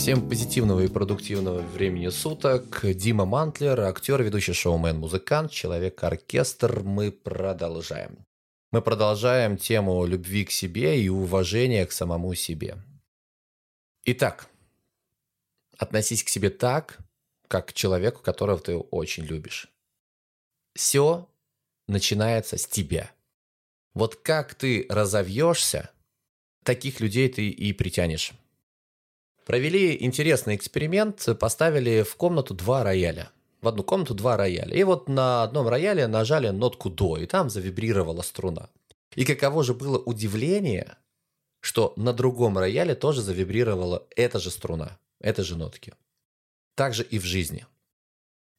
Всем позитивного и продуктивного времени суток. Дима Мантлер, актер, ведущий шоумен, музыкант, человек-оркестр. Мы продолжаем. Мы продолжаем тему любви к себе и уважения к самому себе. Итак, относись к себе так, как к человеку, которого ты очень любишь. Все начинается с тебя. Вот как ты разовьешься, таких людей ты и притянешь. Провели интересный эксперимент, поставили в комнату два рояля. В одну комнату два рояля. И вот на одном рояле нажали нотку до, и там завибрировала струна. И каково же было удивление, что на другом рояле тоже завибрировала эта же струна, эта же нотки. Так же и в жизни.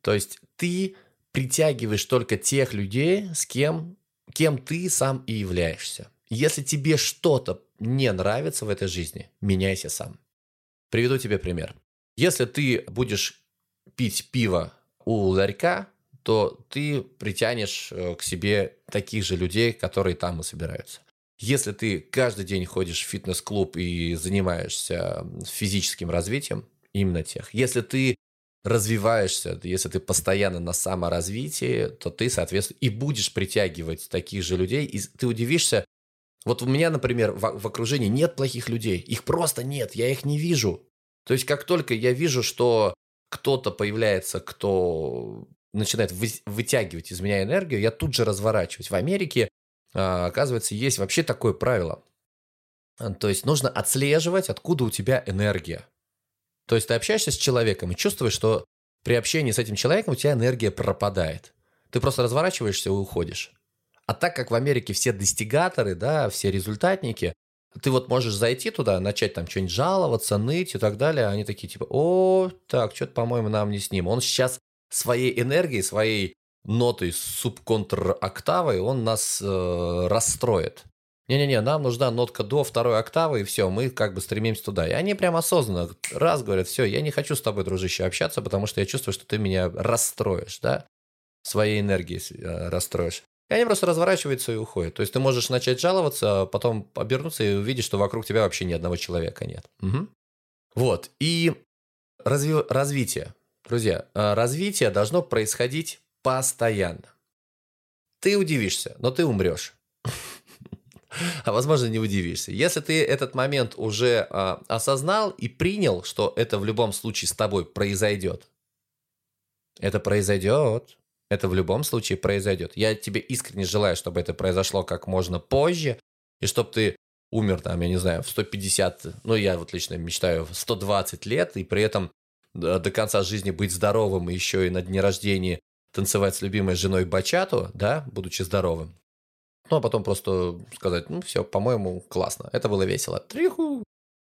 То есть ты притягиваешь только тех людей, с кем, кем ты сам и являешься. Если тебе что-то не нравится в этой жизни, меняйся сам. Приведу тебе пример. Если ты будешь пить пиво у ларька, то ты притянешь э, к себе таких же людей, которые там и собираются. Если ты каждый день ходишь в фитнес-клуб и занимаешься физическим развитием, именно тех. Если ты развиваешься, если ты постоянно на саморазвитии, то ты, соответственно, и будешь притягивать таких же людей. И ты удивишься, вот у меня, например, в, в окружении нет плохих людей. Их просто нет, я их не вижу. То есть, как только я вижу, что кто-то появляется, кто начинает вы, вытягивать из меня энергию, я тут же разворачиваюсь. В Америке а, оказывается, есть вообще такое правило. То есть нужно отслеживать, откуда у тебя энергия. То есть ты общаешься с человеком и чувствуешь, что при общении с этим человеком у тебя энергия пропадает. Ты просто разворачиваешься и уходишь. А так как в Америке все достигаторы, да, все результатники, ты вот можешь зайти туда, начать там что-нибудь жаловаться, ныть и так далее. Они такие типа, о, так, что-то, по-моему, нам не с ним. Он сейчас своей энергией, своей нотой субконтр-октавой он нас э, расстроит. Не-не-не, нам нужна нотка до второй октавы, и все, мы как бы стремимся туда. И они прям осознанно раз говорят, все, я не хочу с тобой, дружище, общаться, потому что я чувствую, что ты меня расстроишь, да, своей энергией э, расстроишь. И они просто разворачиваются и уходят. То есть ты можешь начать жаловаться, а потом обернуться и увидеть, что вокруг тебя вообще ни одного человека нет. Угу. Вот. И разви... развитие. Друзья, э, развитие должно происходить постоянно. Ты удивишься, но ты умрешь. А возможно, не удивишься. Если ты этот момент уже а, осознал и принял, что это в любом случае с тобой произойдет, это произойдет. Это в любом случае произойдет. Я тебе искренне желаю, чтобы это произошло как можно позже, и чтобы ты умер там, я не знаю, в 150, ну я вот лично мечтаю в 120 лет, и при этом до конца жизни быть здоровым, и еще и на дне рождения танцевать с любимой женой бачату, да, будучи здоровым. Ну, а потом просто сказать, ну, все, по-моему, классно. Это было весело. Триху.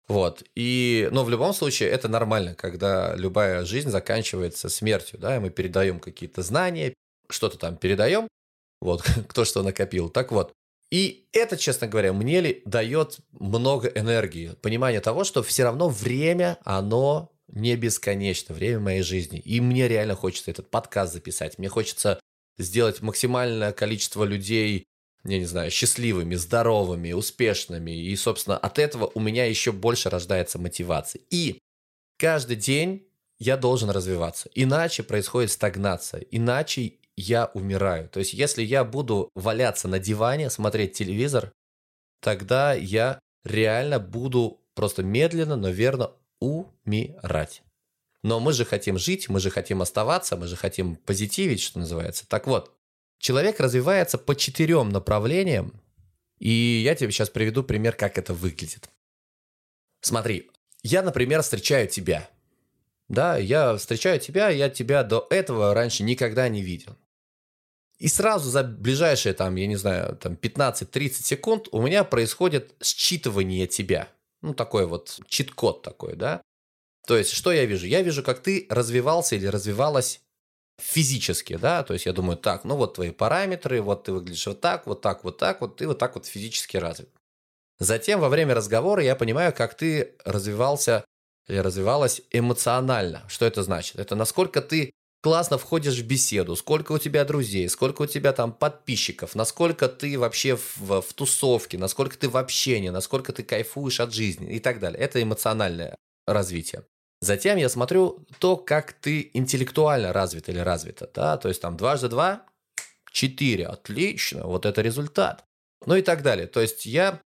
Вот. И, но в любом случае это нормально, когда любая жизнь заканчивается смертью, да, и мы передаем какие-то знания, что-то там передаем, вот, кто что накопил. Так вот, и это, честно говоря, мне ли дает много энергии, понимание того, что все равно время, оно не бесконечно время моей жизни. И мне реально хочется этот подкаст записать. Мне хочется сделать максимальное количество людей, я не знаю, счастливыми, здоровыми, успешными. И, собственно, от этого у меня еще больше рождается мотивация. И каждый день я должен развиваться. Иначе происходит стагнация. Иначе я умираю. То есть, если я буду валяться на диване, смотреть телевизор, тогда я реально буду просто медленно, но верно умирать. Но мы же хотим жить, мы же хотим оставаться, мы же хотим позитивить, что называется. Так вот, человек развивается по четырем направлениям, и я тебе сейчас приведу пример, как это выглядит. Смотри, я, например, встречаю тебя. Да, я встречаю тебя, я тебя до этого раньше никогда не видел. И сразу за ближайшие, там, я не знаю, там 15-30 секунд у меня происходит считывание тебя – ну, такой вот чит-код такой, да. То есть, что я вижу? Я вижу, как ты развивался или развивалась физически, да, то есть я думаю, так, ну вот твои параметры, вот ты выглядишь вот так, вот так, вот так, вот ты вот так вот физически развит. Затем во время разговора я понимаю, как ты развивался или развивалась эмоционально. Что это значит? Это насколько ты классно входишь в беседу, сколько у тебя друзей, сколько у тебя там подписчиков, насколько ты вообще в, в тусовке, насколько ты в общении, насколько ты кайфуешь от жизни и так далее. Это эмоциональное развитие. Затем я смотрю то, как ты интеллектуально развит или развита. Да? То есть там дважды два – четыре. Отлично, вот это результат. Ну и так далее. То есть я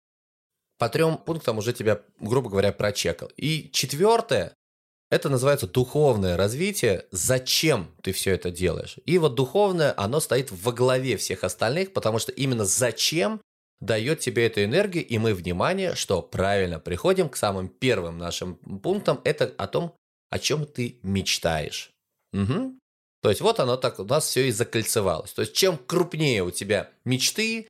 по трем пунктам уже тебя, грубо говоря, прочекал. И четвертое – это называется духовное развитие. Зачем ты все это делаешь? И вот духовное, оно стоит во главе всех остальных, потому что именно зачем дает тебе эту энергию, и мы, внимание, что правильно приходим к самым первым нашим пунктам, это о том, о чем ты мечтаешь. Угу. То есть вот оно так у нас все и закольцевалось. То есть чем крупнее у тебя мечты,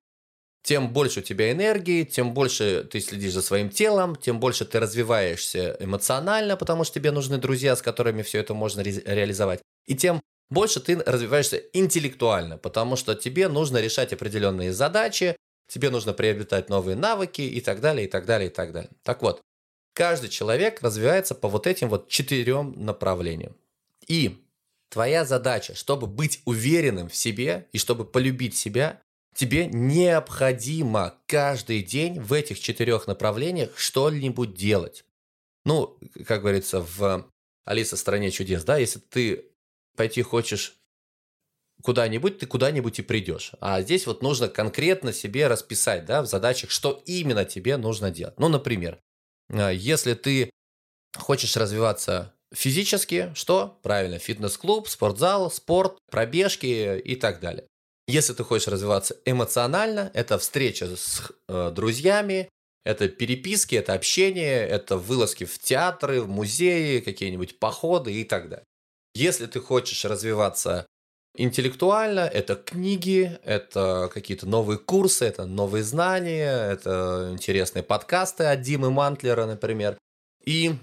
тем больше у тебя энергии, тем больше ты следишь за своим телом, тем больше ты развиваешься эмоционально, потому что тебе нужны друзья, с которыми все это можно ре- реализовать. И тем больше ты развиваешься интеллектуально, потому что тебе нужно решать определенные задачи, тебе нужно приобретать новые навыки и так далее, и так далее, и так далее. Так вот, каждый человек развивается по вот этим вот четырем направлениям. И твоя задача, чтобы быть уверенным в себе и чтобы полюбить себя, тебе необходимо каждый день в этих четырех направлениях что-нибудь делать. Ну, как говорится в Алиса в стране чудес, да, если ты пойти хочешь куда-нибудь, ты куда-нибудь и придешь. А здесь вот нужно конкретно себе расписать, да, в задачах, что именно тебе нужно делать. Ну, например, а, если ты хочешь развиваться физически, что? Правильно, фитнес-клуб, спортзал, спорт, пробежки и так далее. Если ты хочешь развиваться эмоционально, это встреча с э, друзьями, это переписки, это общение, это вылазки в театры, в музеи, какие-нибудь походы и так далее. Если ты хочешь развиваться интеллектуально, это книги, это какие-то новые курсы, это новые знания, это интересные подкасты от Димы Мантлера, например. И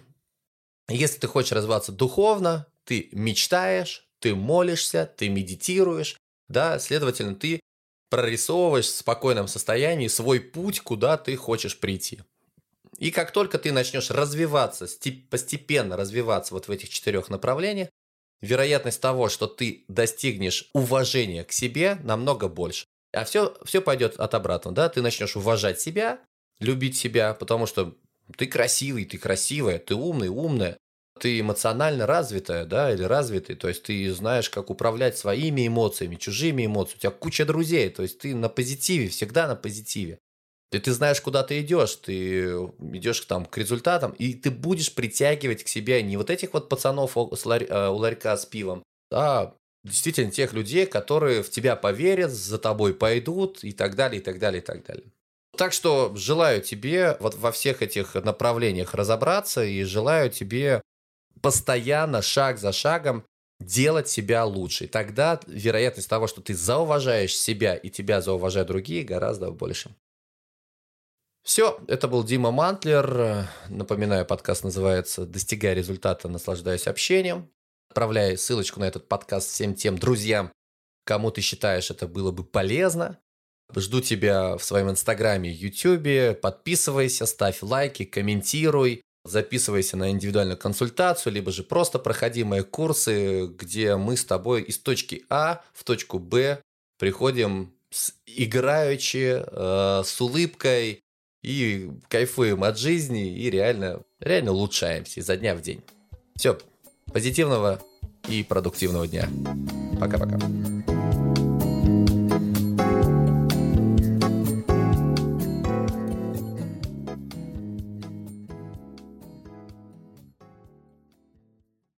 если ты хочешь развиваться духовно, ты мечтаешь, ты молишься, ты медитируешь, да, следовательно, ты прорисовываешь в спокойном состоянии свой путь, куда ты хочешь прийти. И как только ты начнешь развиваться, постепенно развиваться вот в этих четырех направлениях, вероятность того, что ты достигнешь уважения к себе, намного больше. А все, все пойдет от обратного, да? Ты начнешь уважать себя, любить себя, потому что ты красивый, ты красивая, ты умный, умная, ты эмоционально развитая, да, или развитый, то есть ты знаешь, как управлять своими эмоциями, чужими эмоциями, у тебя куча друзей, то есть ты на позитиве, всегда на позитиве. Ты, ты знаешь, куда ты идешь, ты идешь там, к результатам, и ты будешь притягивать к себе не вот этих вот пацанов у э, ларька с пивом, а действительно тех людей, которые в тебя поверят, за тобой пойдут и так далее, и так далее, и так далее. Так что желаю тебе вот во всех этих направлениях разобраться и желаю тебе постоянно, шаг за шагом делать себя лучше. И тогда вероятность того, что ты зауважаешь себя и тебя зауважают другие, гораздо больше. Все, это был Дима Мантлер. Напоминаю, подкаст называется «Достигая результата, наслаждаясь общением». Отправляй ссылочку на этот подкаст всем тем друзьям, кому ты считаешь это было бы полезно. Жду тебя в своем инстаграме, ютюбе. Подписывайся, ставь лайки, комментируй. Записывайся на индивидуальную консультацию, либо же просто проходи мои курсы, где мы с тобой из точки А в точку Б приходим с играючи, э, с улыбкой и кайфуем от жизни и реально, реально улучшаемся изо дня в день. Все, позитивного и продуктивного дня. Пока-пока.